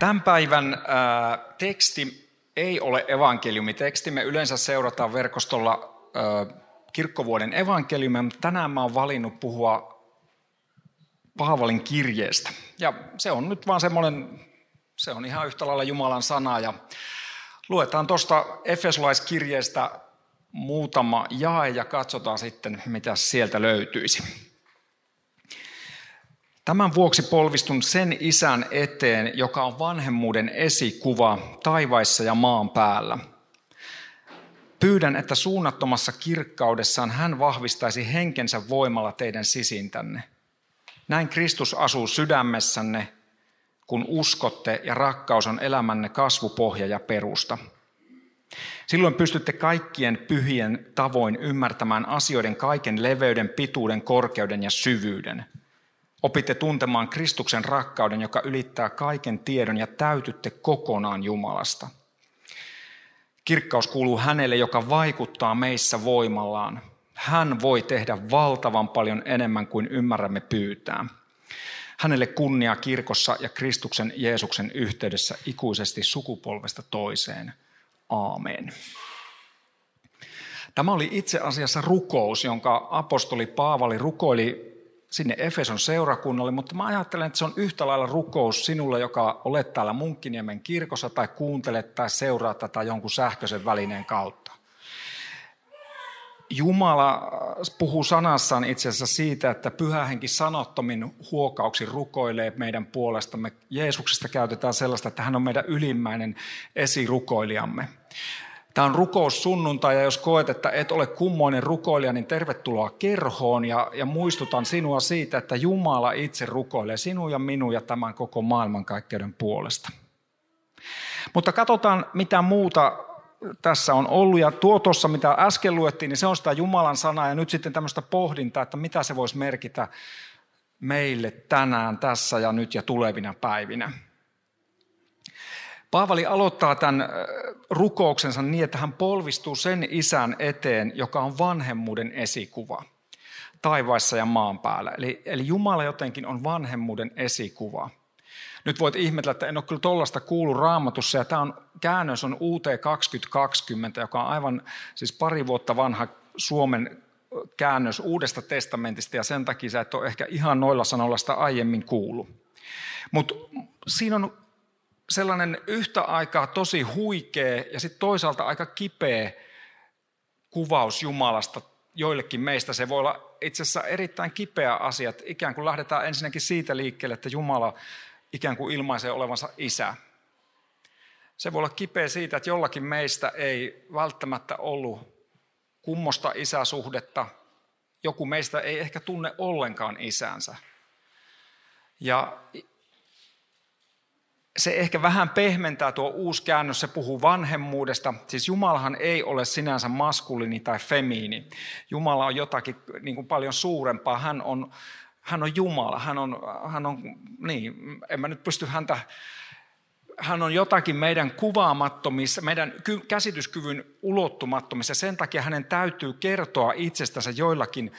Tämän päivän ää, teksti ei ole evankeliumiteksti. Me yleensä seurataan verkostolla ää, kirkkovuoden evankeliumia, mutta tänään mä oon valinnut puhua Paavalin kirjeestä. Ja se on nyt vaan semmoinen, se on ihan yhtä lailla Jumalan sana. Ja luetaan tuosta Efesolaiskirjeestä muutama jae ja katsotaan sitten, mitä sieltä löytyisi. Tämän vuoksi polvistun sen isän eteen, joka on vanhemmuuden esikuva taivaissa ja maan päällä. Pyydän, että suunnattomassa kirkkaudessaan hän vahvistaisi henkensä voimalla teidän sisintänne. Näin Kristus asuu sydämessänne, kun uskotte ja rakkaus on elämänne kasvupohja ja perusta. Silloin pystytte kaikkien pyhien tavoin ymmärtämään asioiden kaiken leveyden, pituuden, korkeuden ja syvyyden – Opitte tuntemaan Kristuksen rakkauden, joka ylittää kaiken tiedon ja täytytte kokonaan Jumalasta. Kirkkaus kuuluu hänelle, joka vaikuttaa meissä voimallaan. Hän voi tehdä valtavan paljon enemmän kuin ymmärrämme pyytää. Hänelle kunnia kirkossa ja Kristuksen Jeesuksen yhteydessä ikuisesti sukupolvesta toiseen. Aamen. Tämä oli itse asiassa rukous, jonka apostoli Paavali rukoili sinne Efeson seurakunnalle, mutta mä ajattelen, että se on yhtä lailla rukous sinulle, joka olet täällä Munkkiniemen kirkossa tai kuuntelet tai seuraat tätä jonkun sähköisen välineen kautta. Jumala puhuu sanassaan itse asiassa siitä, että pyhähenki sanottomin huokauksin rukoilee meidän puolestamme. Jeesuksesta käytetään sellaista, että hän on meidän ylimmäinen esirukoilijamme. Tämä on rukous sunnuntai ja jos koet, että et ole kummoinen rukoilija, niin tervetuloa kerhoon ja, ja muistutan sinua siitä, että Jumala itse rukoilee sinun ja minun ja tämän koko maailmankaikkeuden puolesta. Mutta katsotaan, mitä muuta tässä on ollut. Ja tuo tuossa, mitä äsken luettiin, niin se on sitä Jumalan sanaa ja nyt sitten tämmöistä pohdintaa, että mitä se voisi merkitä meille tänään, tässä ja nyt ja tulevina päivinä. Paavali aloittaa tämän rukouksensa niin, että hän polvistuu sen isän eteen, joka on vanhemmuuden esikuva taivaissa ja maan päällä. Eli, eli Jumala jotenkin on vanhemmuuden esikuva. Nyt voit ihmetellä, että en ole kyllä tuollaista kuullut raamatussa, ja tämä on, käännös on UT 2020, joka on aivan siis pari vuotta vanha Suomen käännös Uudesta testamentista, ja sen takia sä et ole ehkä ihan noilla sanoilla sitä aiemmin kuullut. Mutta siinä on sellainen yhtä aikaa tosi huikea ja sitten toisaalta aika kipeä kuvaus Jumalasta. Joillekin meistä se voi olla itse asiassa erittäin kipeä asia, että ikään kuin lähdetään ensinnäkin siitä liikkeelle, että Jumala ikään kuin ilmaisee olevansa isä. Se voi olla kipeä siitä, että jollakin meistä ei välttämättä ollut kummosta isäsuhdetta. Joku meistä ei ehkä tunne ollenkaan isänsä. Ja se ehkä vähän pehmentää tuo uusi käännös, se puhuu vanhemmuudesta. Siis Jumalahan ei ole sinänsä maskuliini tai femiini. Jumala on jotakin niin kuin paljon suurempaa. Hän on, hän on Jumala, hän on, hän on, niin, en mä nyt pysty häntä, hän on jotakin meidän kuvaamattomissa, meidän käsityskyvyn ulottumattomissa. Sen takia hänen täytyy kertoa itsestänsä joillakin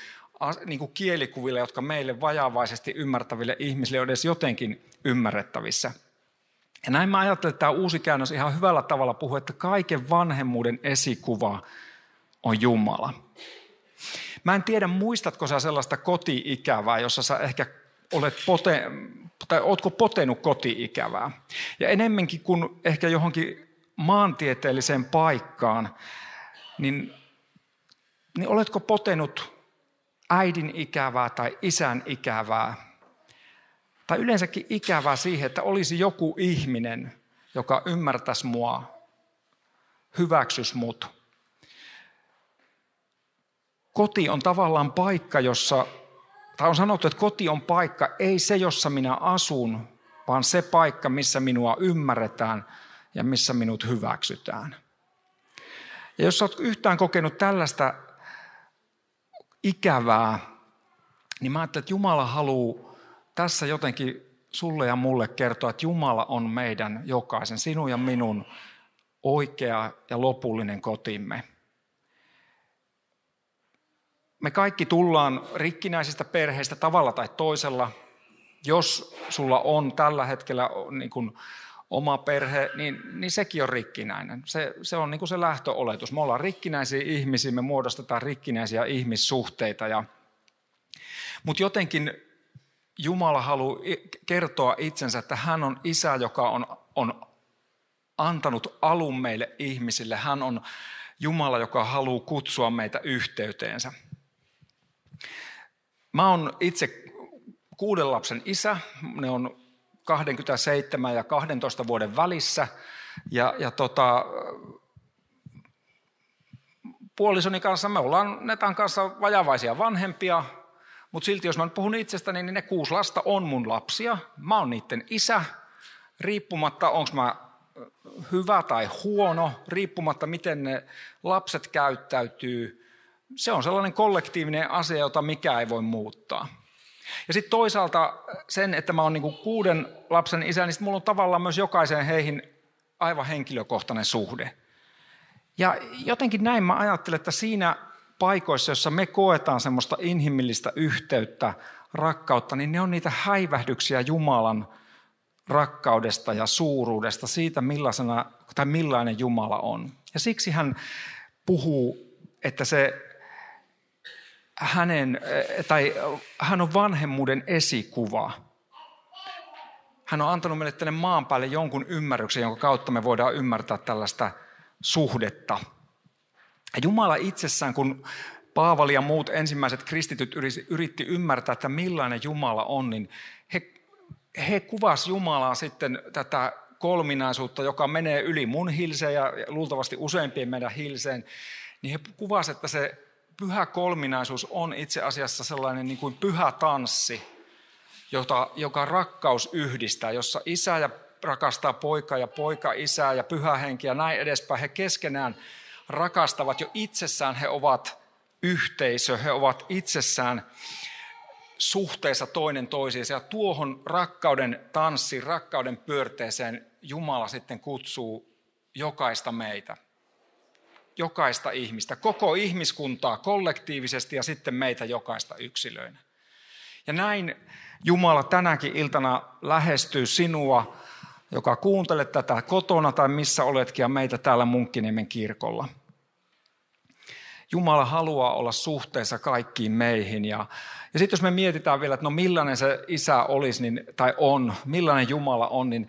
niin kuin kielikuvilla, jotka meille vajavaisesti ymmärtäville ihmisille on edes jotenkin ymmärrettävissä. Ja näin mä ajattelen, että tämä uusi käännös ihan hyvällä tavalla puhuu, että kaiken vanhemmuuden esikuva on Jumala. Mä en tiedä, muistatko sä sellaista koti-ikävää, jossa sä ehkä olet pote, tai ootko potenut koti-ikävää. Ja enemmänkin kuin ehkä johonkin maantieteelliseen paikkaan, niin, niin oletko potenut äidin ikävää tai isän ikävää tai yleensäkin ikävää siihen, että olisi joku ihminen, joka ymmärtäisi mua, hyväksys mut. Koti on tavallaan paikka, jossa, tai on sanottu, että koti on paikka, ei se, jossa minä asun, vaan se paikka, missä minua ymmärretään ja missä minut hyväksytään. Ja jos olet yhtään kokenut tällaista ikävää, niin mä ajattelen, että Jumala haluaa tässä jotenkin sulle ja mulle kertoa, että Jumala on meidän jokaisen, sinun ja minun oikea ja lopullinen kotimme. Me kaikki tullaan rikkinäisistä perheistä tavalla tai toisella. Jos sulla on tällä hetkellä niin kuin oma perhe, niin, niin sekin on rikkinäinen. Se, se on niin kuin se lähtöoletus. Me ollaan rikkinäisiä ihmisiä, me muodostetaan rikkinäisiä ihmissuhteita. Ja, mutta jotenkin Jumala haluaa kertoa itsensä, että hän on isä, joka on, on antanut alun meille ihmisille. Hän on Jumala, joka haluaa kutsua meitä yhteyteensä. Mä oon itse kuuden lapsen isä. Ne on 27 ja 12 vuoden välissä. Ja, ja tota, puolisoni kanssa, me ollaan Netan kanssa vajavaisia vanhempia, mutta silti jos mä nyt puhun itsestäni, niin ne kuusi lasta on mun lapsia. Mä oon niiden isä, riippumatta onko mä hyvä tai huono, riippumatta miten ne lapset käyttäytyy. Se on sellainen kollektiivinen asia, jota mikä ei voi muuttaa. Ja sitten toisaalta sen, että mä oon niinku kuuden lapsen isä, niin mulla on tavallaan myös jokaiseen heihin aivan henkilökohtainen suhde. Ja jotenkin näin mä ajattelen, että siinä paikoissa, jossa me koetaan semmoista inhimillistä yhteyttä, rakkautta, niin ne on niitä häivähdyksiä Jumalan rakkaudesta ja suuruudesta, siitä millaisena, tai millainen Jumala on. Ja siksi hän puhuu, että se hänen, tai hän on vanhemmuuden esikuva. Hän on antanut meille tänne maan päälle jonkun ymmärryksen, jonka kautta me voidaan ymmärtää tällaista suhdetta. Jumala itsessään, kun Paavali ja muut ensimmäiset kristityt yritti ymmärtää, että millainen Jumala on, niin he, he kuvasivat Jumalaa sitten tätä kolminaisuutta, joka menee yli mun hilseen ja luultavasti useimpien meidän hilseen, niin he kuvasivat, että se pyhä kolminaisuus on itse asiassa sellainen niin kuin pyhä tanssi, jota, joka rakkaus yhdistää, jossa isä ja rakastaa poika ja poika isää ja pyhä henki ja näin edespäin. He keskenään rakastavat jo itsessään, he ovat yhteisö, he ovat itsessään suhteessa toinen toisiinsa. Ja tuohon rakkauden tanssiin, rakkauden pyörteeseen Jumala sitten kutsuu jokaista meitä. Jokaista ihmistä, koko ihmiskuntaa kollektiivisesti ja sitten meitä jokaista yksilöinä. Ja näin Jumala tänäkin iltana lähestyy sinua, joka kuuntelet tätä kotona tai missä oletkin ja meitä täällä Munkkiniemen kirkolla – Jumala haluaa olla suhteessa kaikkiin meihin. Ja, ja sitten jos me mietitään vielä, että no millainen se isä olisi niin, tai on, millainen Jumala on, niin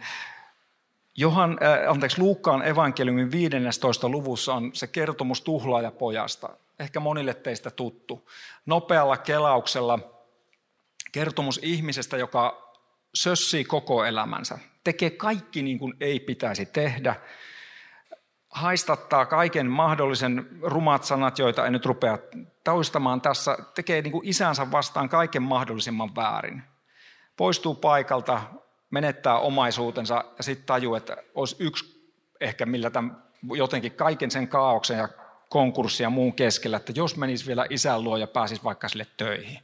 Johan, äh, anteeksi, Luukkaan evankeliumin 15. luvussa on se kertomus tuhlaajapojasta. Ehkä monille teistä tuttu. Nopealla kelauksella kertomus ihmisestä, joka sössii koko elämänsä. Tekee kaikki niin kuin ei pitäisi tehdä haistattaa kaiken mahdollisen rumat sanat, joita en nyt rupea taustamaan tässä, tekee niin kuin isänsä vastaan kaiken mahdollisimman väärin. Poistuu paikalta, menettää omaisuutensa ja sitten tajuu, että olisi yksi ehkä millä tämän, jotenkin kaiken sen kaauksen ja konkurssin ja muun keskellä, että jos menisi vielä isän luo ja pääsisi vaikka sille töihin.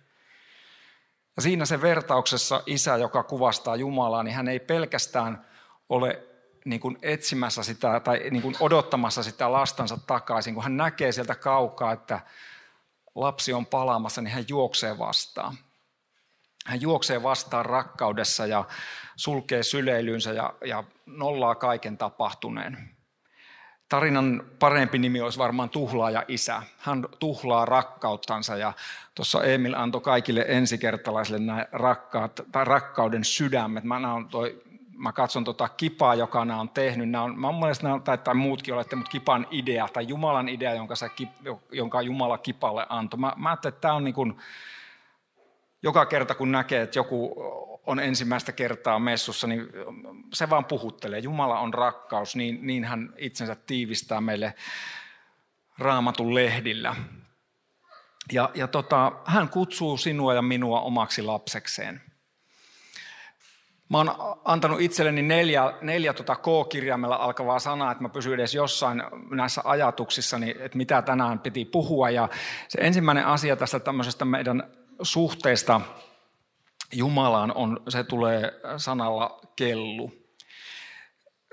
Ja siinä se vertauksessa isä, joka kuvastaa Jumalaa, niin hän ei pelkästään ole niin kuin etsimässä sitä tai niin kuin odottamassa sitä lastansa takaisin. Kun hän näkee sieltä kaukaa, että lapsi on palaamassa, niin hän juoksee vastaan. Hän juoksee vastaan rakkaudessa ja sulkee syleilyynsä ja, ja nollaa kaiken tapahtuneen. Tarinan parempi nimi olisi varmaan tuhlaaja isä. Hän tuhlaa rakkauttansa ja tuossa Emil antoi kaikille ensikertalaisille nämä rakkaat, tai rakkauden sydämet. Mä on toi mä katson tota kipaa, joka nämä on tehnyt. Nämä on, mä mielestä nämä, tai, tai muutkin olette, mutta kipan idea tai Jumalan idea, jonka, sä, jonka Jumala kipalle antoi. Mä, mä ajattelin, että tämä on niin kuin, joka kerta kun näkee, että joku on ensimmäistä kertaa messussa, niin se vaan puhuttelee. Jumala on rakkaus, niin, niin hän itsensä tiivistää meille raamatun lehdillä. Ja, ja tota, hän kutsuu sinua ja minua omaksi lapsekseen. Mä oon antanut itselleni neljä, neljä tota K-kirjaimella alkavaa sanaa, että mä pysyn edes jossain näissä ajatuksissani, että mitä tänään piti puhua. Ja se ensimmäinen asia tästä tämmöisestä meidän suhteesta Jumalaan on, se tulee sanalla kellu.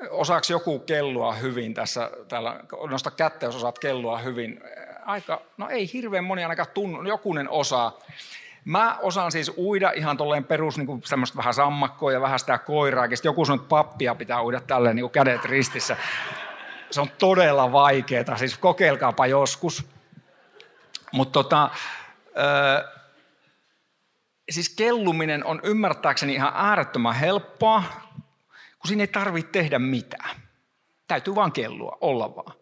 Osaako joku kellua hyvin tässä, täällä, nosta kättä, jos osaat kellua hyvin. Aika, no ei hirveän moni ainakaan tunnu, jokunen osaa. Mä osaan siis uida ihan tolleen perus, niin semmoista vähän sammakkoa ja vähän sitä koiraa. Sitten joku sanoo, että pappia pitää uida tälleen niin kädet ristissä. Se on todella vaikeaa, siis kokeilkaapa joskus. Mutta tota, siis kelluminen on ymmärtääkseni ihan äärettömän helppoa, kun siinä ei tarvitse tehdä mitään. Täytyy vaan kellua, olla vaan.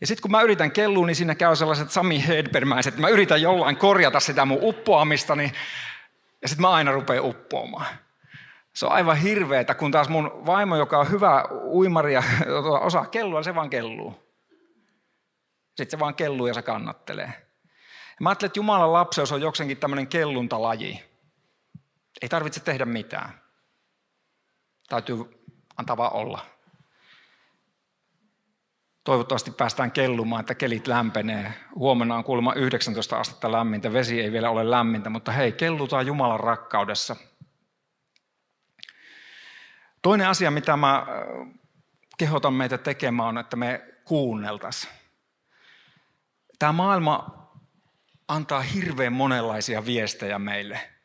Ja sitten kun mä yritän kellua, niin siinä käy sellaiset Sami Hedbermäiset, mä yritän jollain korjata sitä mun uppoamista, niin, ja sitten mä aina rupean uppoamaan. Se on aivan hirveetä, kun taas mun vaimo, joka on hyvä uimari ja osaa kellua, se vaan kelluu. Sitten se vaan kelluu ja se kannattelee. Mä ajattelen, että Jumalan lapseus on jokseenkin tämmöinen kelluntalaji. Ei tarvitse tehdä mitään. Täytyy antaa vaan olla. Toivottavasti päästään kellumaan, että kelit lämpenee. Huomenna on kuulemma 19 astetta lämmintä, vesi ei vielä ole lämmintä, mutta hei, kellutaan Jumalan rakkaudessa. Toinen asia, mitä mä äh, kehotan meitä tekemään, on, että me kuunneltaisiin. Tämä maailma antaa hirveän monenlaisia viestejä meille.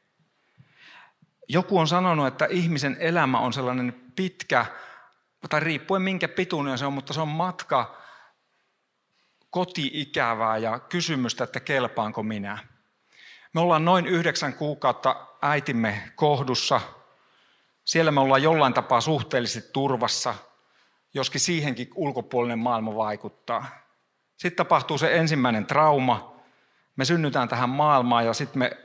Joku on sanonut, että ihmisen elämä on sellainen pitkä tai riippuen minkä pituinen se on, mutta se on matka koti-ikävää ja kysymystä, että kelpaanko minä. Me ollaan noin yhdeksän kuukautta äitimme kohdussa. Siellä me ollaan jollain tapaa suhteellisesti turvassa, joskin siihenkin ulkopuolinen maailma vaikuttaa. Sitten tapahtuu se ensimmäinen trauma. Me synnytään tähän maailmaan ja sitten me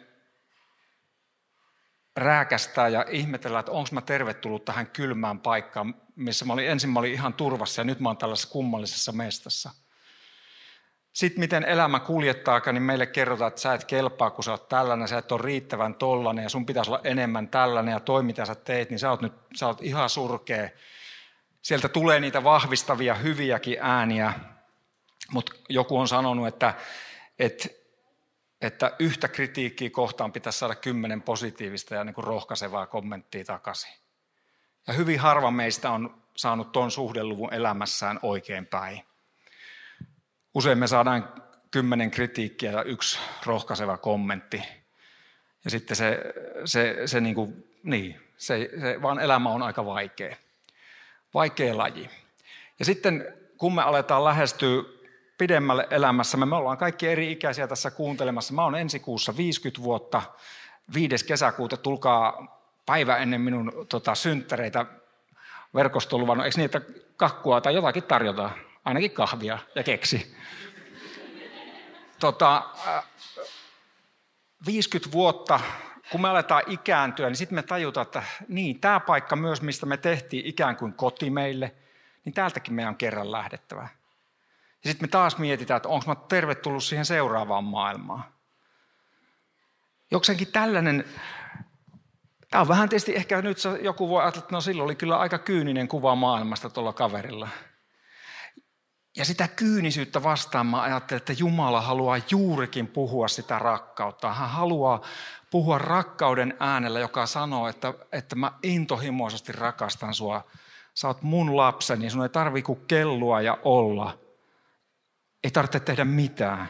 rääkästää ja ihmetellään, että onko mä tervetullut tähän kylmään paikkaan, missä mä olin, ensin mä olin ihan turvassa ja nyt mä oon tällaisessa kummallisessa mestassa. Sitten miten elämä kuljettaakaan, niin meille kerrotaan, että sä et kelpaa, kun sä oot tällainen, sä et ole riittävän tollainen ja sun pitäisi olla enemmän tällainen ja toi mitä sä teet, niin sä oot nyt sä oot ihan surkea. Sieltä tulee niitä vahvistavia, hyviäkin ääniä, mutta joku on sanonut, että, että että yhtä kritiikkiä kohtaan pitäisi saada kymmenen positiivista ja niin kuin rohkaisevaa kommenttia takaisin. Ja hyvin harva meistä on saanut tuon suhdeluvun elämässään oikein päin. Usein me saadaan kymmenen kritiikkiä ja yksi rohkaiseva kommentti. Ja sitten se, se, se, niin kuin, niin, se, se vaan elämä on aika vaikea. Vaikea laji. Ja sitten kun me aletaan lähestyä pidemmälle elämässämme. Me ollaan kaikki eri ikäisiä tässä kuuntelemassa. Mä oon ensi kuussa 50 vuotta, 5. kesäkuuta, tulkaa päivä ennen minun tota, synttäreitä verkostoon luvannut. Eikö niin, että kakkua tai jotakin tarjotaan? Ainakin kahvia ja keksi. Tota, 50 vuotta, kun me aletaan ikääntyä, niin sitten me tajutaan, että niin, tämä paikka myös, mistä me tehtiin ikään kuin koti meille, niin täältäkin meidän on kerran lähdettävä. Sitten me taas mietitään, että onko mä tervetullut siihen seuraavaan maailmaan. Jokseenkin tällainen, tämä on vähän tietysti ehkä nyt joku voi ajatella, että no silloin oli kyllä aika kyyninen kuva maailmasta tuolla kaverilla. Ja sitä kyynisyyttä vastaan mä ajattelen, että Jumala haluaa juurikin puhua sitä rakkautta. Hän haluaa puhua rakkauden äänellä, joka sanoo, että, että mä intohimoisesti rakastan sua. Sä oot mun lapseni, sun ei tarvi kuin kellua ja olla. Ei tarvitse tehdä mitään.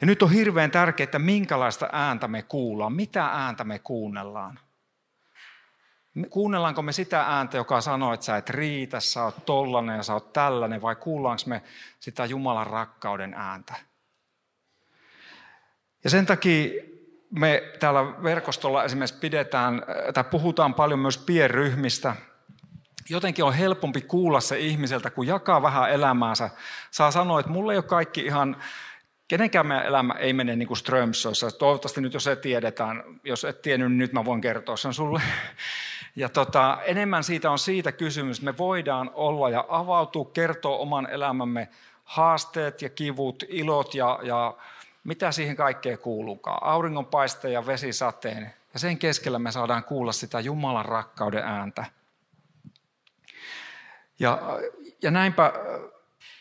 Ja nyt on hirveän tärkeää, että minkälaista ääntä me kuullaan, mitä ääntä me kuunnellaan. Kuunnellaanko me sitä ääntä, joka sanoo, että sä et riitä, sä oot tollanen ja sä oot tällainen, vai kuullaanko me sitä Jumalan rakkauden ääntä? Ja sen takia me täällä verkostolla esimerkiksi pidetään, tai puhutaan paljon myös pienryhmistä, jotenkin on helpompi kuulla se ihmiseltä, kun jakaa vähän elämäänsä. Saa sanoa, että mulle ei ole kaikki ihan, kenenkään meidän elämä ei mene niin kuin Strömsössä. Toivottavasti nyt jos se tiedetään, jos et tiennyt, niin nyt mä voin kertoa sen sulle. Ja tota, enemmän siitä on siitä kysymys, että me voidaan olla ja avautua, kertoa oman elämämme haasteet ja kivut, ilot ja, ja mitä siihen kaikkeen kuuluukaan. Auringonpaiste ja vesisateen Ja sen keskellä me saadaan kuulla sitä Jumalan rakkauden ääntä. Ja, ja näinpä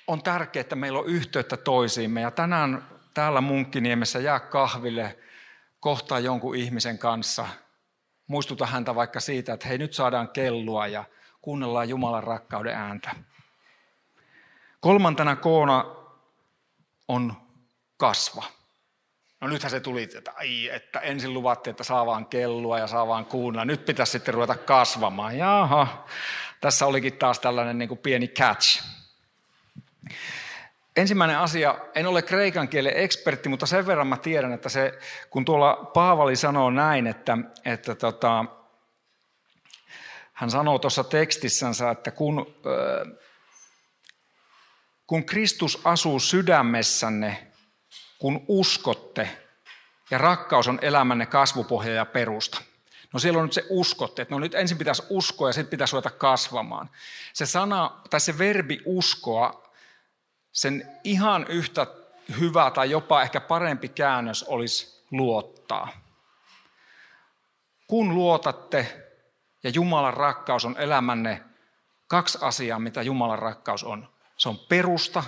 on tärkeää, että meillä on yhteyttä toisiimme. Ja tänään täällä Munkkiniemessä jää kahville kohtaa jonkun ihmisen kanssa. Muistuta häntä vaikka siitä, että hei nyt saadaan kellua ja kuunnellaan Jumalan rakkauden ääntä. Kolmantena koona on kasva. No nythän se tuli, että, ai, että ensin luvattiin, että saa vaan kellua ja saa vaan kuunnella. Nyt pitäisi sitten ruveta kasvamaan. Jaha, tässä olikin taas tällainen niin kuin pieni catch. Ensimmäinen asia, en ole kreikan kielen ekspertti, mutta sen verran mä tiedän, että se, kun tuolla Paavali sanoo näin, että, että tota, hän sanoo tuossa tekstissänsä, että kun, kun Kristus asuu sydämessänne, kun uskotte, ja rakkaus on elämänne kasvupohja ja perusta. No siellä on nyt se uskotte, että no nyt ensin pitäisi uskoa ja sitten pitäisi ruveta kasvamaan. Se sana, tai se verbi uskoa, sen ihan yhtä hyvä tai jopa ehkä parempi käännös olisi luottaa. Kun luotatte ja Jumalan rakkaus on elämänne, kaksi asiaa, mitä Jumalan rakkaus on. Se on perusta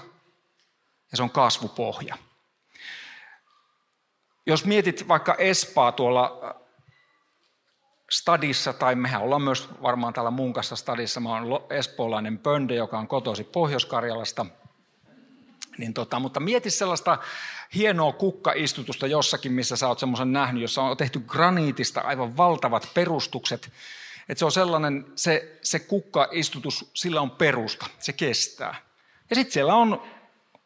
ja se on kasvupohja. Jos mietit vaikka Espaa tuolla stadissa, tai mehän ollaan myös varmaan täällä Munkassa stadissa, mä oon espoolainen pönde, joka on kotosi Pohjois-Karjalasta, niin tota, mutta mieti sellaista hienoa kukkaistutusta jossakin, missä sä oot semmoisen nähnyt, jossa on tehty graniitista aivan valtavat perustukset. Että se on sellainen, se, se kukkaistutus, sillä on perusta, se kestää. Ja sitten siellä on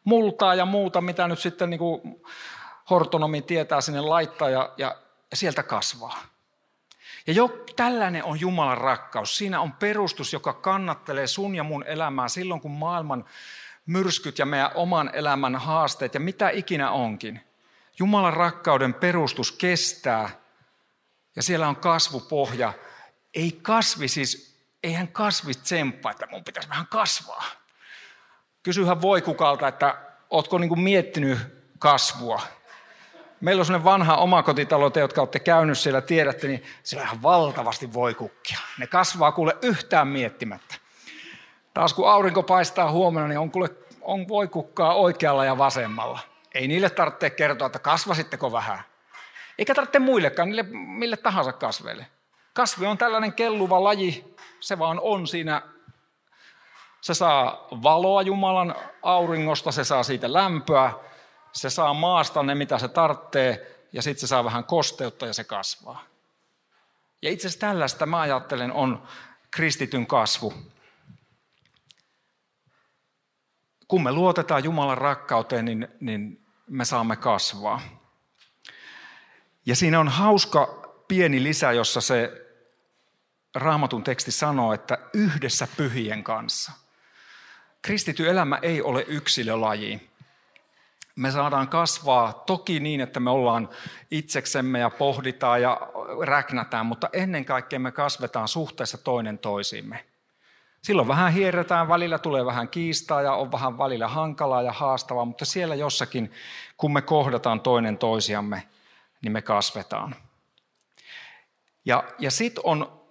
multaa ja muuta, mitä nyt sitten niin kuin hortonomi tietää sinne laittaa ja, ja, ja sieltä kasvaa. Ja jo tällainen on Jumalan rakkaus. Siinä on perustus, joka kannattelee sun ja mun elämää silloin, kun maailman myrskyt ja meidän oman elämän haasteet ja mitä ikinä onkin. Jumalan rakkauden perustus kestää ja siellä on kasvupohja. Ei kasvi siis, eihän kasvi tsemppaa, että mun pitäisi vähän kasvaa. Kysyhän voi kukalta, että ootko niin miettinyt kasvua? Meillä on sellainen vanha omakotitalo, te jotka olette käynyt siellä, tiedätte, niin siellä on ihan valtavasti voikukkia. Ne kasvaa kuule yhtään miettimättä. Taas kun aurinko paistaa huomenna, niin on, kuule, on voikukkaa oikealla ja vasemmalla. Ei niille tarvitse kertoa, että kasvasitteko vähän. Eikä tarvitse muillekaan, niille, mille tahansa kasveille. Kasvi on tällainen kelluva laji, se vaan on siinä. Se saa valoa Jumalan auringosta, se saa siitä lämpöä, se saa maasta ne, mitä se tarvitsee, ja sitten se saa vähän kosteutta ja se kasvaa. Ja itse asiassa tällaista mä ajattelen on kristityn kasvu. Kun me luotetaan Jumalan rakkauteen, niin, niin me saamme kasvaa. Ja siinä on hauska pieni lisä, jossa se raamatun teksti sanoo, että yhdessä pyhien kanssa. Kristity elämä ei ole yksilölaji me saadaan kasvaa toki niin, että me ollaan itseksemme ja pohditaan ja räknätään, mutta ennen kaikkea me kasvetaan suhteessa toinen toisiimme. Silloin vähän hierretään, välillä tulee vähän kiistaa ja on vähän välillä hankalaa ja haastavaa, mutta siellä jossakin, kun me kohdataan toinen toisiamme, niin me kasvetaan. Ja, ja sitten on,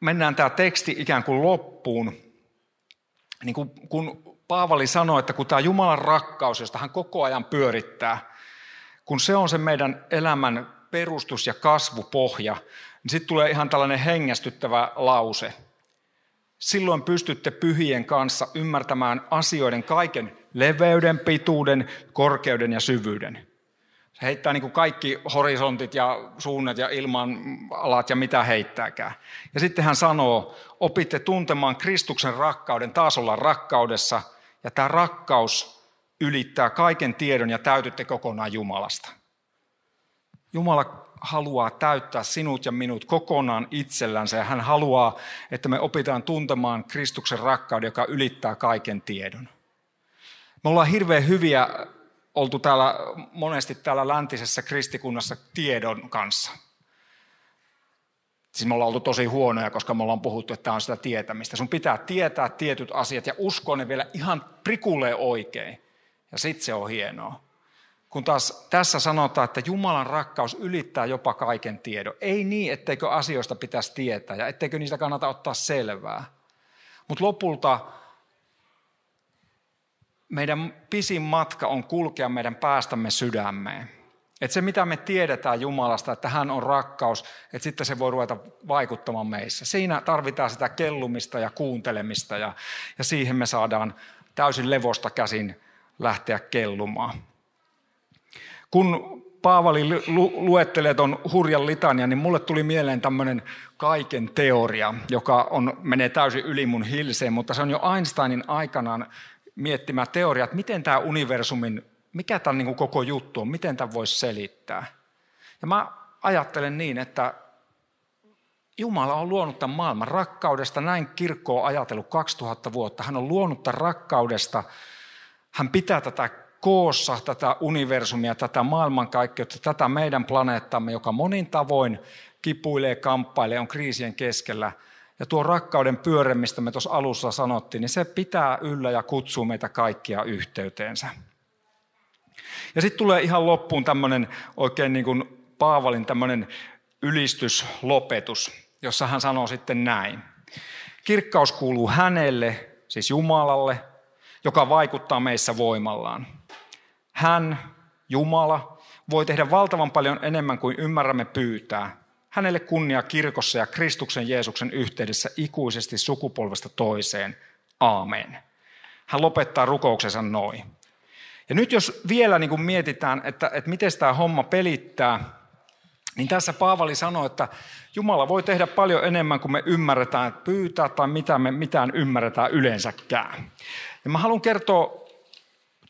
mennään tämä teksti ikään kuin loppuun, niin kun, kun Paavali sanoi, että kun tämä Jumalan rakkaus, josta hän koko ajan pyörittää, kun se on se meidän elämän perustus ja kasvupohja, niin sitten tulee ihan tällainen hengästyttävä lause. Silloin pystytte pyhien kanssa ymmärtämään asioiden kaiken leveyden, pituuden, korkeuden ja syvyyden. Se heittää niin kuin kaikki horisontit ja suunnat ja ilman alat ja mitä heittääkään. Ja sitten hän sanoo, opitte tuntemaan Kristuksen rakkauden, taas ollaan rakkaudessa – ja tämä rakkaus ylittää kaiken tiedon ja täytytte kokonaan Jumalasta. Jumala haluaa täyttää sinut ja minut kokonaan itsellänsä ja hän haluaa, että me opitaan tuntemaan Kristuksen rakkauden, joka ylittää kaiken tiedon. Me ollaan hirveän hyviä oltu täällä, monesti täällä läntisessä kristikunnassa tiedon kanssa. Siis me ollaan oltu tosi huonoja, koska me ollaan puhuttu, että tämä on sitä tietämistä. Sun pitää tietää tietyt asiat ja uskoa ne vielä ihan prikulleen oikein. Ja sitten se on hienoa. kun taas tässä sanotaan, että Jumalan rakkaus ylittää jopa kaiken tiedon. Ei niin, etteikö asioista pitäisi tietää ja etteikö niistä kannata ottaa selvää. Mutta lopulta meidän pisin matka on kulkea meidän päästämme sydämeen. Että se, mitä me tiedetään Jumalasta, että hän on rakkaus, että sitten se voi ruveta vaikuttamaan meissä. Siinä tarvitaan sitä kellumista ja kuuntelemista ja, ja siihen me saadaan täysin levosta käsin lähteä kellumaan. Kun Paavali lu- luettelee tuon hurjan litania, niin mulle tuli mieleen tämmöinen kaiken teoria, joka on, menee täysin yli mun hilseen, mutta se on jo Einsteinin aikanaan miettimä teoria, että miten tämä universumin, mikä tämä niin koko juttu on, miten tämä voisi selittää. Ja mä ajattelen niin, että Jumala on luonut tämän maailman rakkaudesta, näin kirkko on ajatellut 2000 vuotta. Hän on luonut tämän rakkaudesta, hän pitää tätä koossa, tätä universumia, tätä maailmankaikkeutta, tätä meidän planeettamme, joka monin tavoin kipuilee, kamppailee, on kriisien keskellä – ja tuo rakkauden pyöre, mistä me tuossa alussa sanottiin, niin se pitää yllä ja kutsuu meitä kaikkia yhteyteensä. Ja sitten tulee ihan loppuun tämmöinen oikein niin kuin Paavalin tämmöinen ylistyslopetus, jossa hän sanoo sitten näin. Kirkkaus kuuluu hänelle, siis Jumalalle, joka vaikuttaa meissä voimallaan. Hän, Jumala, voi tehdä valtavan paljon enemmän kuin ymmärrämme pyytää, Hänelle kunnia kirkossa ja Kristuksen Jeesuksen yhteydessä ikuisesti sukupolvesta toiseen. Aamen. Hän lopettaa rukouksensa noin. Ja nyt jos vielä niin kuin mietitään, että, että miten tämä homma pelittää, niin tässä Paavali sanoi, että Jumala voi tehdä paljon enemmän kuin me ymmärretään pyytää tai mitä me mitään ymmärretään yleensäkään. Ja mä haluan kertoa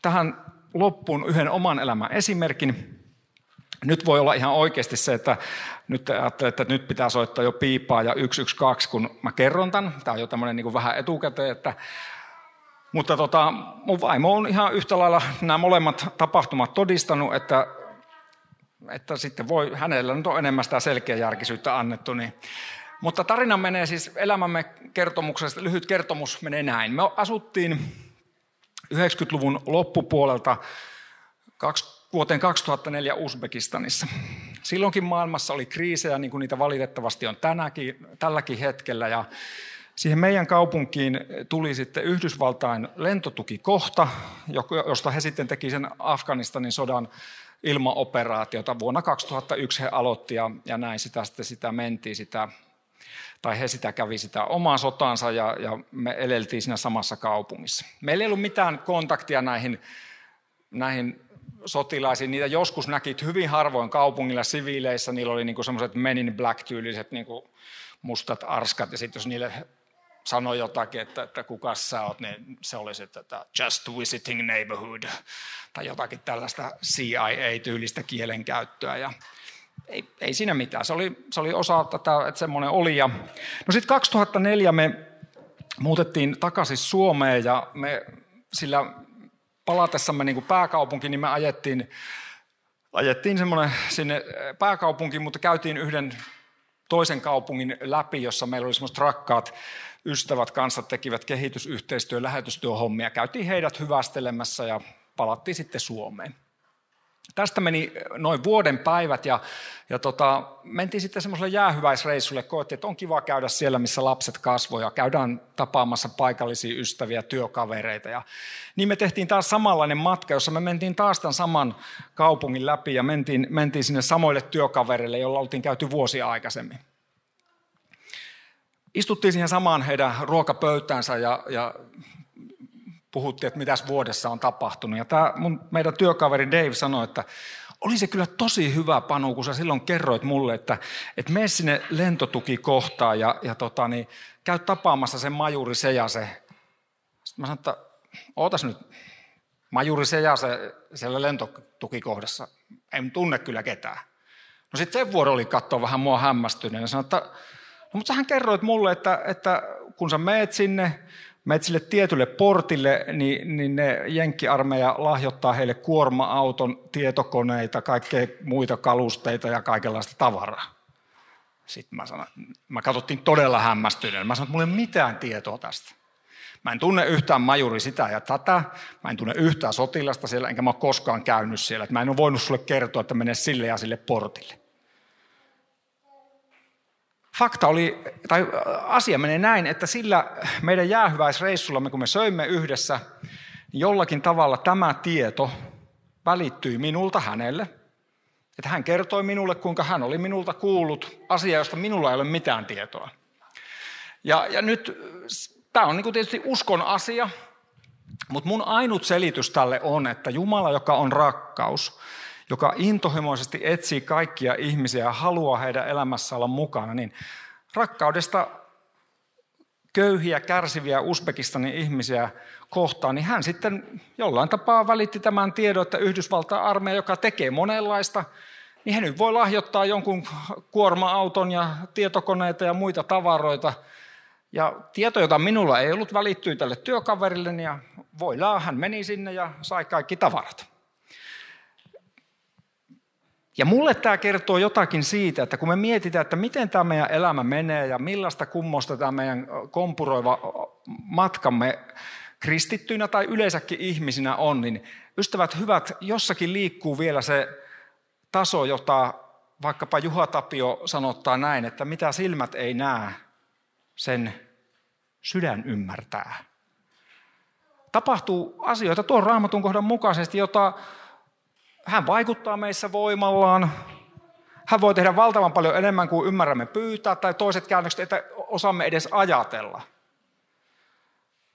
tähän loppuun yhden oman elämän esimerkin. Nyt voi olla ihan oikeasti se, että nyt ajattelee, että nyt pitää soittaa jo piipaa ja 112, kun mä kerron tämän. Tämä on jo tämmöinen niin vähän etukäteen, että mutta tota, mun vaimo on ihan yhtä lailla nämä molemmat tapahtumat todistanut, että, että sitten voi, hänellä nyt on enemmän sitä selkeäjärkisyyttä annettu. Niin. Mutta tarina menee siis elämämme kertomuksesta, lyhyt kertomus menee näin. Me asuttiin 90-luvun loppupuolelta vuoteen 2004 Uzbekistanissa. Silloinkin maailmassa oli kriisejä, niin kuin niitä valitettavasti on tänäkin, tälläkin hetkellä. Ja siihen meidän kaupunkiin tuli sitten Yhdysvaltain lentotukikohta, josta he sitten teki sen Afganistanin sodan ilmaoperaatiota. Vuonna 2001 he aloitti ja, ja näin sitä sitten sitä mentiin sitä tai he sitä kävi sitä omaa sotaansa ja, ja me eleltiin siinä samassa kaupungissa. Meillä ei ollut mitään kontaktia näihin, näihin sotilaisiin. Niitä joskus näkit hyvin harvoin kaupungilla siviileissä. Niillä oli niinku semmoiset Men in Black-tyyliset niinku mustat arskat. Ja sitten jos niille sanoi jotakin, että, että kuka sä oot, niin se olisi että just visiting neighborhood tai jotakin tällaista CIA-tyylistä kielenkäyttöä. Ja ei, ei siinä mitään. Se oli, se oli osa tätä, että semmoinen oli. Ja, no sitten 2004 me muutettiin takaisin Suomeen ja me sillä palatessamme niin kuin pääkaupunki, niin me ajettiin, ajettiin semmoinen sinne pääkaupunkiin, mutta käytiin yhden toisen kaupungin läpi, jossa meillä oli semmoiset rakkaat ystävät kanssa tekivät kehitysyhteistyö- lähetystyöhommia. Käytiin heidät hyvästelemässä ja palattiin sitten Suomeen. Tästä meni noin vuoden päivät ja, ja tota, mentiin sitten semmoiselle jäähyväisreissulle. Koettiin, että on kiva käydä siellä, missä lapset kasvoja. Käydään tapaamassa paikallisia ystäviä, työkavereita. Ja niin me tehtiin taas samanlainen matka, jossa me mentiin taas tämän saman kaupungin läpi ja mentiin, mentiin sinne samoille työkavereille, joilla oltiin käyty vuosia aikaisemmin. Istuttiin siihen samaan heidän ruokapöytäänsä ja, ja puhuttiin, että mitäs vuodessa on tapahtunut. Ja tämä mun, meidän työkaveri Dave sanoi, että oli se kyllä tosi hyvä Panu, kun sä silloin kerroit mulle, että, että mene sinne lentotukikohtaan ja, ja tota, niin, käy tapaamassa sen majuri se ja se. Sitten mä sanoin, että ootas nyt, majuri se ja se siellä lentotukikohdassa. En tunne kyllä ketään. No sitten sen vuoro oli katsoa vähän mua hämmästyneen ja sanoi, että no mutta sähän kerroit mulle, että, että kun sä meet sinne, menet sille tietylle portille, niin, niin ne jenkkiarmeija lahjoittaa heille kuorma-auton, tietokoneita, kaikkea muita kalusteita ja kaikenlaista tavaraa. Sitten mä sanoin, mä katsottiin todella hämmästyneen. Mä sanoin, että mulla ei ole mitään tietoa tästä. Mä en tunne yhtään majuri sitä ja tätä. Mä en tunne yhtään sotilasta siellä, enkä mä ole koskaan käynyt siellä. Mä en ole voinut sulle kertoa, että mene sille ja sille portille. Fakta oli, tai asia menee näin, että sillä meidän jäähyväisreissullamme, kun me söimme yhdessä, niin jollakin tavalla tämä tieto välittyi minulta hänelle. Että hän kertoi minulle, kuinka hän oli minulta kuullut asia, josta minulla ei ole mitään tietoa. Ja, ja nyt tämä on niin tietysti uskon asia, mutta mun ainut selitys tälle on, että Jumala, joka on rakkaus, joka intohimoisesti etsii kaikkia ihmisiä ja haluaa heidän elämässä olla mukana, niin rakkaudesta köyhiä, kärsiviä Uzbekistanin ihmisiä kohtaan, niin hän sitten jollain tapaa välitti tämän tiedon, että Yhdysvaltain armeija, joka tekee monenlaista, niin hän nyt voi lahjoittaa jonkun kuorma-auton ja tietokoneita ja muita tavaroita. Ja tieto, jota minulla ei ollut, välittyi tälle työkaverille ja voilaa, hän meni sinne ja sai kaikki tavarat. Ja mulle tämä kertoo jotakin siitä, että kun me mietitään, että miten tämä meidän elämä menee ja millaista kummosta tämä meidän kompuroiva matkamme kristittyinä tai yleensäkin ihmisinä on, niin ystävät hyvät, jossakin liikkuu vielä se taso, jota vaikkapa Juha Tapio sanottaa näin, että mitä silmät ei näe, sen sydän ymmärtää. Tapahtuu asioita tuon raamatun kohdan mukaisesti, jota hän vaikuttaa meissä voimallaan. Hän voi tehdä valtavan paljon enemmän kuin ymmärrämme pyytää, tai toiset käännökset, että osaamme edes ajatella.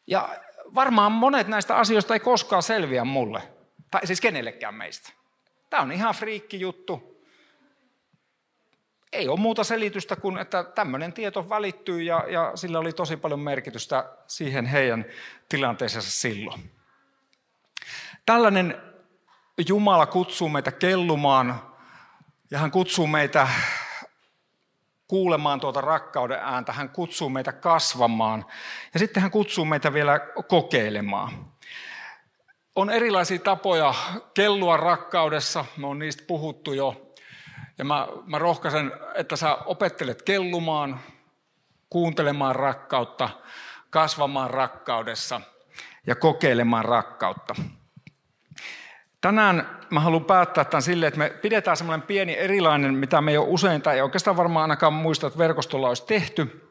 Ja varmaan monet näistä asioista ei koskaan selviä mulle, tai siis kenellekään meistä. Tämä on ihan friikki juttu. Ei ole muuta selitystä kuin, että tämmöinen tieto välittyy ja, ja sillä oli tosi paljon merkitystä siihen heidän tilanteeseensa silloin. Tällainen Jumala kutsuu meitä kellumaan ja hän kutsuu meitä kuulemaan tuota rakkauden ääntä, hän kutsuu meitä kasvamaan ja sitten hän kutsuu meitä vielä kokeilemaan. On erilaisia tapoja kellua rakkaudessa, me on niistä puhuttu jo. Ja mä, mä rohkaisen, että sä opettelet kellumaan, kuuntelemaan rakkautta, kasvamaan rakkaudessa ja kokeilemaan rakkautta. Tänään mä haluan päättää tämän silleen, että me pidetään semmoinen pieni erilainen, mitä me ole usein, tai ei oikeastaan varmaan ainakaan muista, että verkostolla olisi tehty.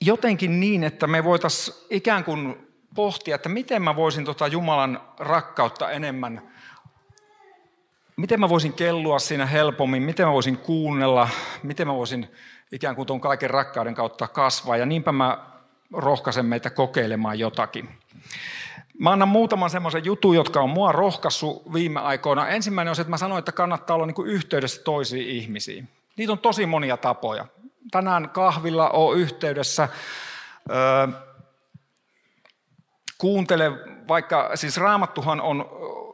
Jotenkin niin, että me voitaisiin ikään kuin pohtia, että miten mä voisin tota Jumalan rakkautta enemmän, miten mä voisin kellua siinä helpommin, miten mä voisin kuunnella, miten mä voisin ikään kuin tuon kaiken rakkauden kautta kasvaa. Ja niinpä mä rohkaisen meitä kokeilemaan jotakin. Mä annan muutaman semmoisen jutun, jotka on mua rohkaissut viime aikoina. Ensimmäinen on se, että mä sanoin, että kannattaa olla niin yhteydessä toisiin ihmisiin. Niitä on tosi monia tapoja. Tänään kahvilla on yhteydessä. Öö, kuuntele, vaikka siis raamattuhan on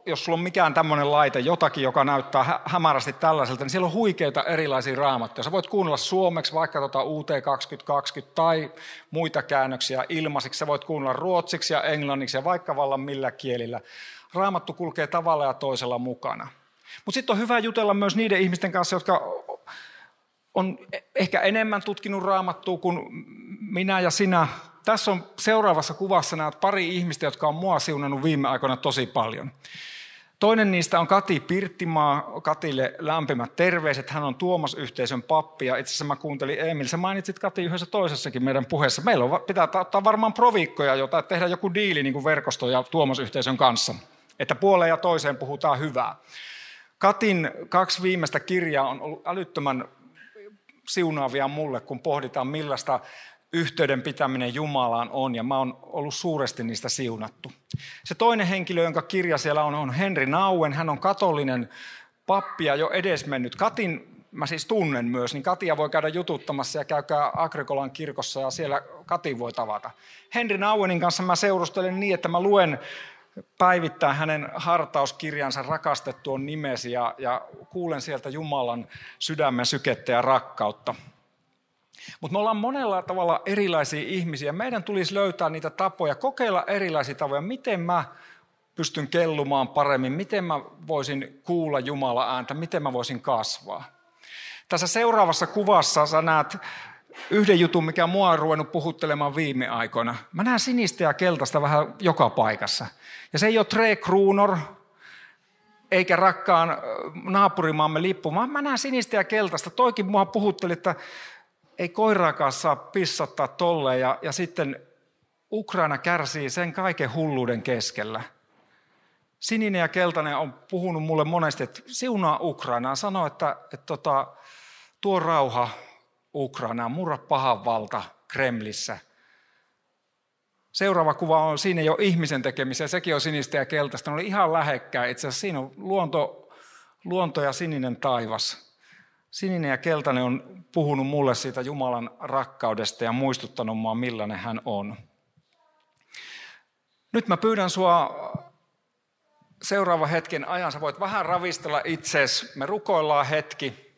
jos sulla on mikään tämmöinen laite, jotakin, joka näyttää hämärästi tällaiselta, niin siellä on huikeita erilaisia raamattuja. Sä voit kuunnella suomeksi vaikka tuota UT 2020 tai muita käännöksiä ilmaisiksi. Sä voit kuunnella ruotsiksi ja englanniksi ja vaikka vallan millä kielillä. Raamattu kulkee tavalla ja toisella mukana. Mutta sitten on hyvä jutella myös niiden ihmisten kanssa, jotka on ehkä enemmän tutkinut raamattua kuin minä ja sinä. Tässä on seuraavassa kuvassa näet pari ihmistä, jotka on mua siunannut viime aikoina tosi paljon. Toinen niistä on Kati Pirttimaa. Katille lämpimät terveiset. Hän on Tuomas-yhteisön pappi ja itse asiassa mä kuuntelin Emil. Sä mainitsit Kati yhdessä toisessakin meidän puheessa. Meillä on, pitää ottaa varmaan proviikkoja, jota tehdä joku diili niin kuin verkosto ja Tuomas-yhteisön kanssa. Että puoleen ja toiseen puhutaan hyvää. Katin kaksi viimeistä kirjaa on ollut älyttömän siunaavia mulle, kun pohditaan millaista yhteyden pitäminen Jumalaan on, ja mä oon ollut suuresti niistä siunattu. Se toinen henkilö, jonka kirja siellä on, on Henri Nauen. Hän on katolinen pappi ja jo edesmennyt. Katin mä siis tunnen myös, niin Katia voi käydä jututtamassa ja käykää Agrikolan kirkossa ja siellä Kati voi tavata. Henri Nauenin kanssa mä seurustelen niin, että mä luen päivittää hänen hartauskirjansa Rakastettu on nimesi ja, ja kuulen sieltä Jumalan sydämen sykettä ja rakkautta. Mutta me ollaan monella tavalla erilaisia ihmisiä. Meidän tulisi löytää niitä tapoja, kokeilla erilaisia tapoja. Miten mä pystyn kellumaan paremmin, miten mä voisin kuulla Jumala ääntä, miten mä voisin kasvaa. Tässä seuraavassa kuvassa sä näet yhden jutun, mikä mua on ruvennut puhuttelemaan viime aikoina. Mä näen sinistä ja keltaista vähän joka paikassa. Ja se ei ole Tre Kruunor, eikä rakkaan naapurimaamme lippu, vaan mä näen sinistä ja keltaista. Toikin mua puhutteli, että ei koiraakaan saa pissottaa tolleen ja, ja sitten Ukraina kärsii sen kaiken hulluuden keskellä. Sininen ja keltainen on puhunut mulle monesti, että siunaa Ukrainaa, sanoo, että, että tota, tuo rauha Ukrainaan, murra pahan valta Kremlissä. Seuraava kuva on, siinä jo ihmisen tekemisiä, sekin on sinistä ja keltaista, ne oli ihan lähekkäin. Itse asiassa siinä on luonto, luonto ja sininen taivas. Sininen ja keltainen on puhunut mulle siitä Jumalan rakkaudesta ja muistuttanut mua, millainen hän on. Nyt mä pyydän sua seuraava hetken ajan, sä voit vähän ravistella itseesi. Me rukoillaan hetki,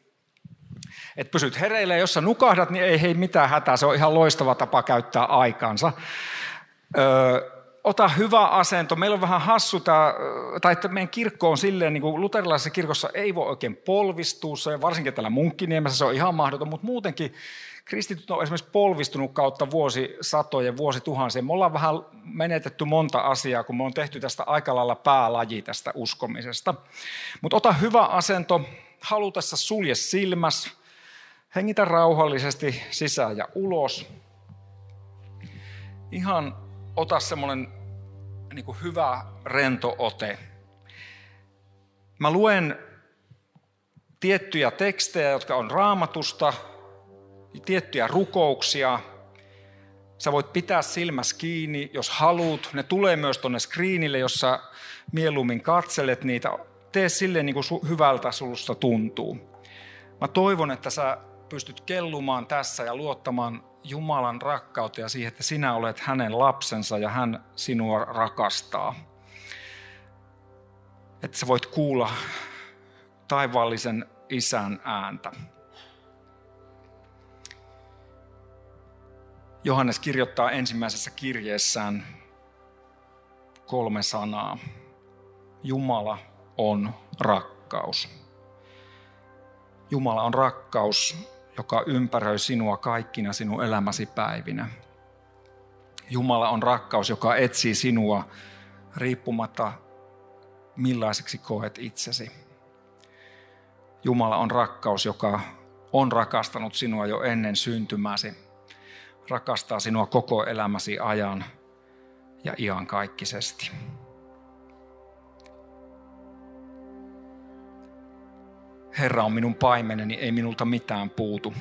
että pysyt hereillä. Jos sä nukahdat, niin ei hei mitään hätää, se on ihan loistava tapa käyttää aikaansa. Öö, ota hyvä asento. Meillä on vähän hassu tämä, tai että meidän kirkko on silleen, niin kuin luterilaisessa kirkossa ei voi oikein polvistua, se varsinkin täällä Munkkiniemessä se on ihan mahdoton, mutta muutenkin kristityt on esimerkiksi polvistunut kautta vuosisatojen, vuosituhansien. Me ollaan vähän menetetty monta asiaa, kun me on tehty tästä aika lailla päälaji tästä uskomisesta. Mutta ota hyvä asento, halutessa sulje silmäs, hengitä rauhallisesti sisään ja ulos. Ihan ota semmoinen niin kuin hyvä rento ote. Mä luen tiettyjä tekstejä, jotka on raamatusta, tiettyjä rukouksia. Sä voit pitää silmäs kiinni, jos haluat. Ne tulee myös tuonne screenille, jossa mieluummin katselet niitä. Tee silleen niin kuin hyvältä sulusta tuntuu. Mä toivon, että sä pystyt kellumaan tässä ja luottamaan Jumalan rakkautta ja siihen, että sinä olet hänen lapsensa ja hän sinua rakastaa. Että sä voit kuulla taivaallisen isän ääntä. Johannes kirjoittaa ensimmäisessä kirjeessään kolme sanaa. Jumala on rakkaus. Jumala on rakkaus, joka ympäröi sinua kaikkina sinun elämäsi päivinä. Jumala on rakkaus, joka etsii sinua riippumatta millaiseksi koet itsesi. Jumala on rakkaus, joka on rakastanut sinua jo ennen syntymäsi rakastaa sinua koko elämäsi ajan ja iankaikkisesti. Herra on minun paimeneni, ei minulta mitään puutu.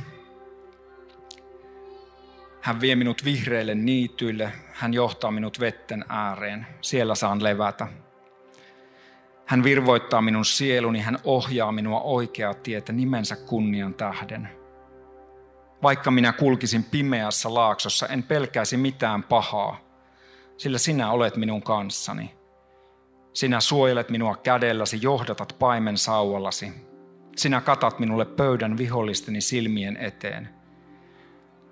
Hän vie minut vihreille niityille, hän johtaa minut vetten ääreen, siellä saan levätä. Hän virvoittaa minun sieluni, hän ohjaa minua oikeaa tietä nimensä kunnian tähden – vaikka minä kulkisin pimeässä laaksossa, en pelkäisi mitään pahaa, sillä sinä olet minun kanssani. Sinä suojelet minua kädelläsi, johdatat paimen sauvallasi. Sinä katat minulle pöydän vihollisteni silmien eteen.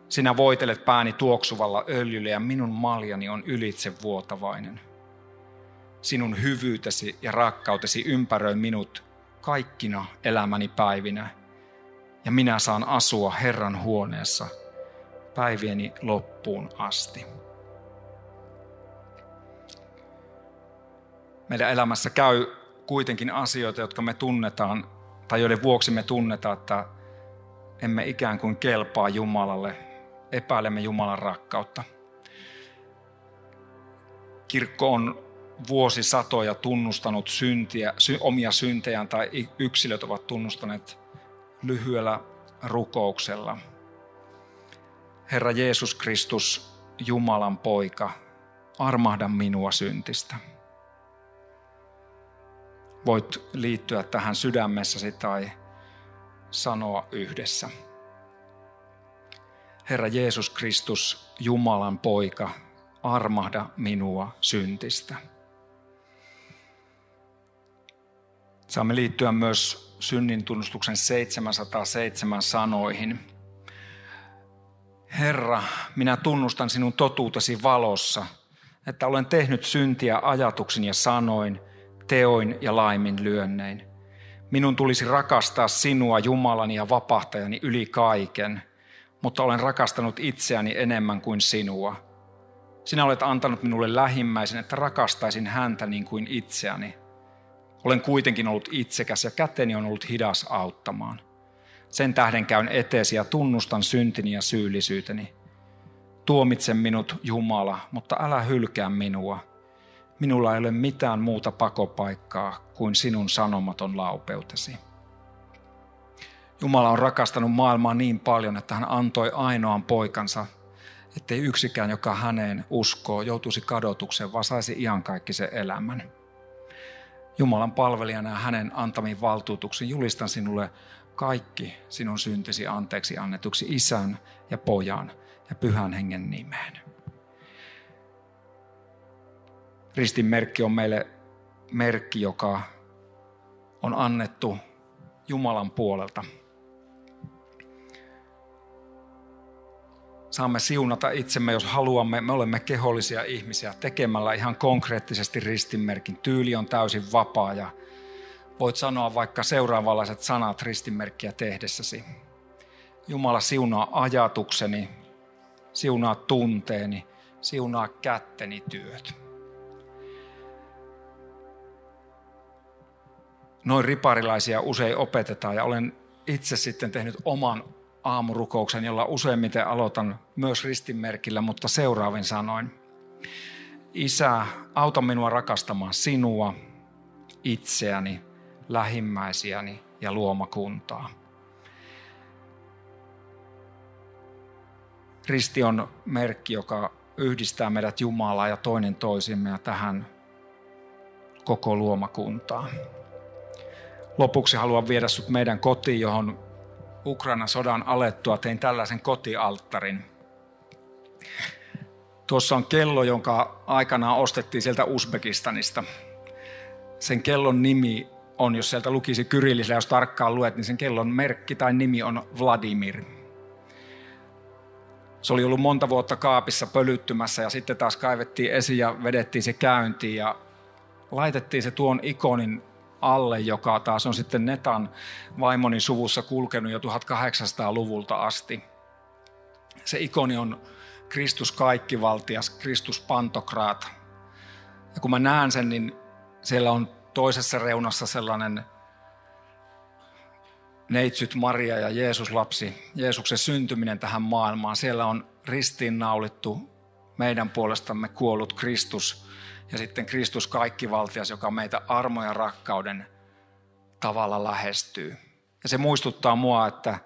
Sinä voitelet pääni tuoksuvalla öljyllä ja minun maljani on ylitse vuotavainen. Sinun hyvyytesi ja rakkautesi ympäröi minut kaikkina elämäni päivinä – ja minä saan asua Herran huoneessa päivieni loppuun asti. Meidän elämässä käy kuitenkin asioita, jotka me tunnetaan, tai joiden vuoksi me tunnetaan, että emme ikään kuin kelpaa Jumalalle, epäilemme Jumalan rakkautta. Kirkko on vuosisatoja tunnustanut syntiä, sy, omia syntejään tai yksilöt ovat tunnustaneet lyhyellä rukouksella. Herra Jeesus Kristus, Jumalan poika, armahda minua syntistä. Voit liittyä tähän sydämessäsi tai sanoa yhdessä. Herra Jeesus Kristus, Jumalan poika, armahda minua syntistä. Saamme liittyä myös synnin tunnustuksen 707 sanoihin. Herra, minä tunnustan sinun totuutesi valossa, että olen tehnyt syntiä ajatuksin ja sanoin, teoin ja laimin lyönnein. Minun tulisi rakastaa sinua Jumalani ja vapahtajani yli kaiken, mutta olen rakastanut itseäni enemmän kuin sinua. Sinä olet antanut minulle lähimmäisen, että rakastaisin häntä niin kuin itseäni. Olen kuitenkin ollut itsekäs ja käteni on ollut hidas auttamaan. Sen tähden käyn eteesi ja tunnustan syntini ja syyllisyyteni. Tuomitse minut, Jumala, mutta älä hylkää minua. Minulla ei ole mitään muuta pakopaikkaa kuin sinun sanomaton laupeutesi. Jumala on rakastanut maailmaa niin paljon, että hän antoi ainoan poikansa, ettei yksikään, joka häneen uskoo, joutuisi kadotukseen, vaan saisi iankaikkisen elämän. Jumalan palvelijana ja hänen antamiin valtuutuksen julistan sinulle kaikki sinun syntisi anteeksi annetuksi isän ja pojan ja pyhän hengen nimeen. Ristin merkki on meille merkki, joka on annettu Jumalan puolelta. Saamme siunata itsemme, jos haluamme. Me olemme kehollisia ihmisiä tekemällä ihan konkreettisesti ristinmerkin. Tyyli on täysin vapaa ja voit sanoa vaikka seuraavanlaiset sanat ristinmerkkiä tehdessäsi. Jumala siunaa ajatukseni, siunaa tunteeni, siunaa kätteni työt. Noin riparilaisia usein opetetaan ja olen itse sitten tehnyt oman aamurukouksen, jolla useimmiten aloitan myös ristinmerkillä, mutta seuraavin sanoin. Isä, auta minua rakastamaan sinua, itseäni, lähimmäisiäni ja luomakuntaa. Risti on merkki, joka yhdistää meidät Jumalaa ja toinen toisimme ja tähän koko luomakuntaan. Lopuksi haluan viedä sut meidän kotiin, johon Ukrainan sodan alettua tein tällaisen kotialttarin. Tuossa on kello, jonka aikanaan ostettiin sieltä Uzbekistanista. Sen kellon nimi on, jos sieltä lukisi kyrillisellä, jos tarkkaan luet, niin sen kellon merkki tai nimi on Vladimir. Se oli ollut monta vuotta kaapissa pölyttymässä ja sitten taas kaivettiin esiin ja vedettiin se käyntiin ja laitettiin se tuon ikonin alle, joka taas on sitten Netan vaimonin suvussa kulkenut jo 1800-luvulta asti. Se ikoni on Kristus kaikkivaltias, Kristus pantokraat. Ja kun mä näen sen, niin siellä on toisessa reunassa sellainen neitsyt Maria ja Jeesus lapsi, Jeesuksen syntyminen tähän maailmaan. Siellä on ristiinnaulittu meidän puolestamme kuollut Kristus ja sitten Kristus kaikkivaltias, joka meitä armo ja rakkauden tavalla lähestyy. Ja se muistuttaa mua, että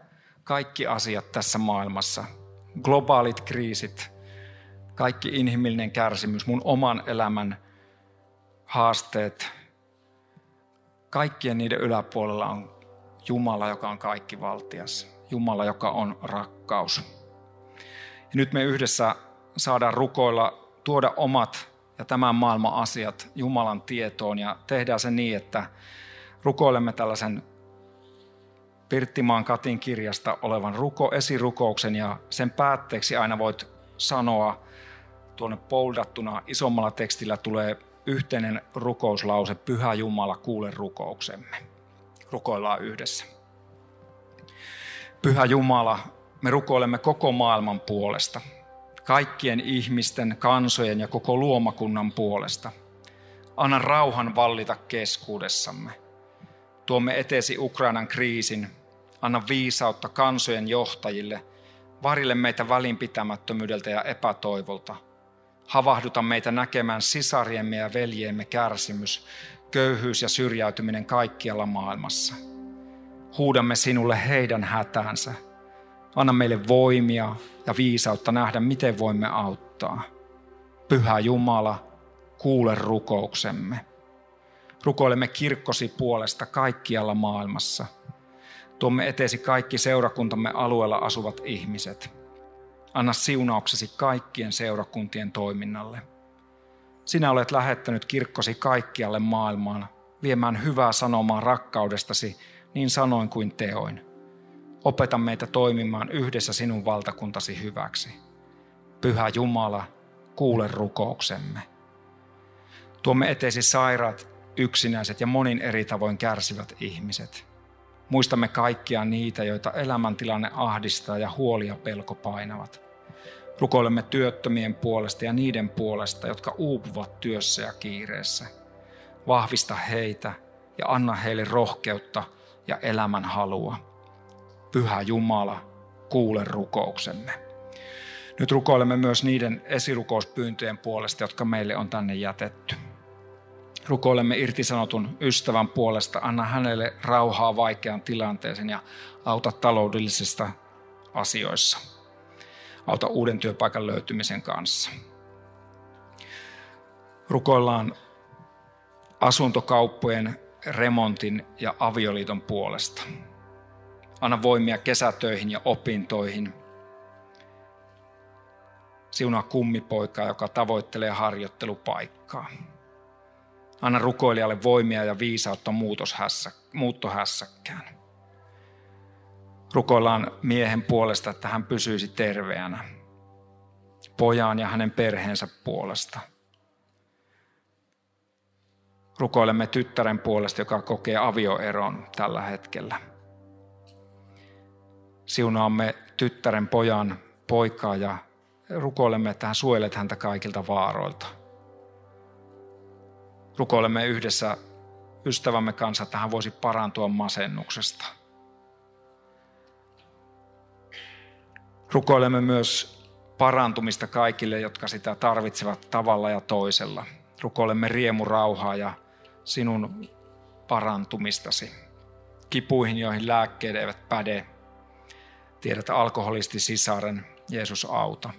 kaikki asiat tässä maailmassa, globaalit kriisit, kaikki inhimillinen kärsimys, mun oman elämän haasteet, kaikkien niiden yläpuolella on Jumala, joka on kaikkivaltias. Jumala, joka on rakkaus. Ja nyt me yhdessä saadaan rukoilla, tuoda omat ja tämän maailman asiat Jumalan tietoon ja tehdään se niin, että rukoilemme tällaisen Pirttimaan Katin kirjasta olevan ruko, esirukouksen ja sen päätteeksi aina voit sanoa tuonne poldattuna isommalla tekstillä tulee yhteinen rukouslause, Pyhä Jumala, kuule rukouksemme. Rukoillaan yhdessä. Pyhä Jumala, me rukoilemme koko maailman puolesta – kaikkien ihmisten, kansojen ja koko luomakunnan puolesta. Anna rauhan vallita keskuudessamme. Tuomme etesi Ukrainan kriisin. Anna viisautta kansojen johtajille. Varille meitä välinpitämättömyydeltä ja epätoivolta. Havahduta meitä näkemään sisariemme ja veljeemme kärsimys, köyhyys ja syrjäytyminen kaikkialla maailmassa. Huudamme sinulle heidän hätäänsä – Anna meille voimia ja viisautta nähdä, miten voimme auttaa. Pyhä Jumala, kuule rukouksemme. Rukoilemme kirkkosi puolesta kaikkialla maailmassa. Tuomme eteesi kaikki seurakuntamme alueella asuvat ihmiset. Anna siunauksesi kaikkien seurakuntien toiminnalle. Sinä olet lähettänyt kirkkosi kaikkialle maailmaan viemään hyvää sanomaa rakkaudestasi niin sanoin kuin teoin. Opeta meitä toimimaan yhdessä sinun valtakuntasi hyväksi. Pyhä Jumala, kuule rukouksemme. Tuomme eteesi sairaat, yksinäiset ja monin eri tavoin kärsivät ihmiset. Muistamme kaikkia niitä, joita elämäntilanne ahdistaa ja huoli ja pelko painavat. Rukoilemme työttömien puolesta ja niiden puolesta, jotka uupuvat työssä ja kiireessä. Vahvista heitä ja anna heille rohkeutta ja elämän halua. Pyhä Jumala, kuule rukouksemme. Nyt rukoilemme myös niiden esirukouspyyntöjen puolesta, jotka meille on tänne jätetty. Rukoilemme irtisanotun ystävän puolesta, anna hänelle rauhaa vaikean tilanteeseen ja auta taloudellisista asioissa. Auta uuden työpaikan löytymisen kanssa. Rukoillaan asuntokauppojen remontin ja avioliiton puolesta. Anna voimia kesätöihin ja opintoihin. Siunaa kummipoikaa, joka tavoittelee harjoittelupaikkaa. Anna rukoilijalle voimia ja viisautta muuttohässäkkään. Rukoillaan miehen puolesta, että hän pysyisi terveänä. Pojan ja hänen perheensä puolesta. Rukoilemme tyttären puolesta, joka kokee avioeron tällä hetkellä. Siunaamme tyttären pojan poikaa ja rukoilemme, että hän suojelet häntä kaikilta vaaroilta rukoilemme yhdessä ystävämme kanssa, että hän voisi parantua masennuksesta. Rukoilemme myös parantumista kaikille, jotka sitä tarvitsevat tavalla ja toisella. Rukoilemme riemurauhaa ja sinun parantumistasi. Kipuihin, joihin lääkkeet eivät päde. Tiedät alkoholisti sisaren, Jeesus auta.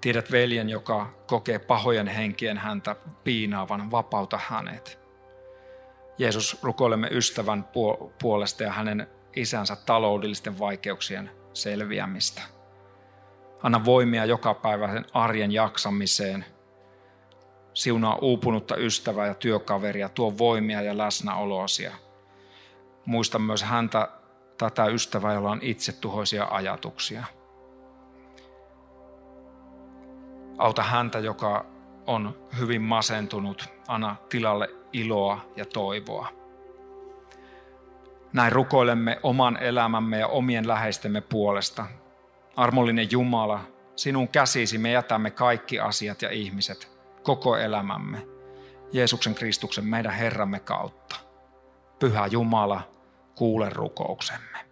Tiedät veljen, joka kokee pahojen henkien häntä piinaavan, vapauta hänet. Jeesus, rukoilemme ystävän puolesta ja hänen isänsä taloudellisten vaikeuksien selviämistä. Anna voimia joka päiväisen arjen jaksamiseen. Siunaa uupunutta ystävää ja työkaveria, tuo voimia ja läsnäoloasia. Muista myös häntä, tätä ystävää, jolla on itse tuhoisia ajatuksia – Auta häntä, joka on hyvin masentunut. Anna tilalle iloa ja toivoa. Näin rukoilemme oman elämämme ja omien läheistemme puolesta. Armollinen Jumala, sinun käsisi me jätämme kaikki asiat ja ihmiset, koko elämämme, Jeesuksen Kristuksen meidän Herramme kautta. Pyhä Jumala, kuule rukouksemme.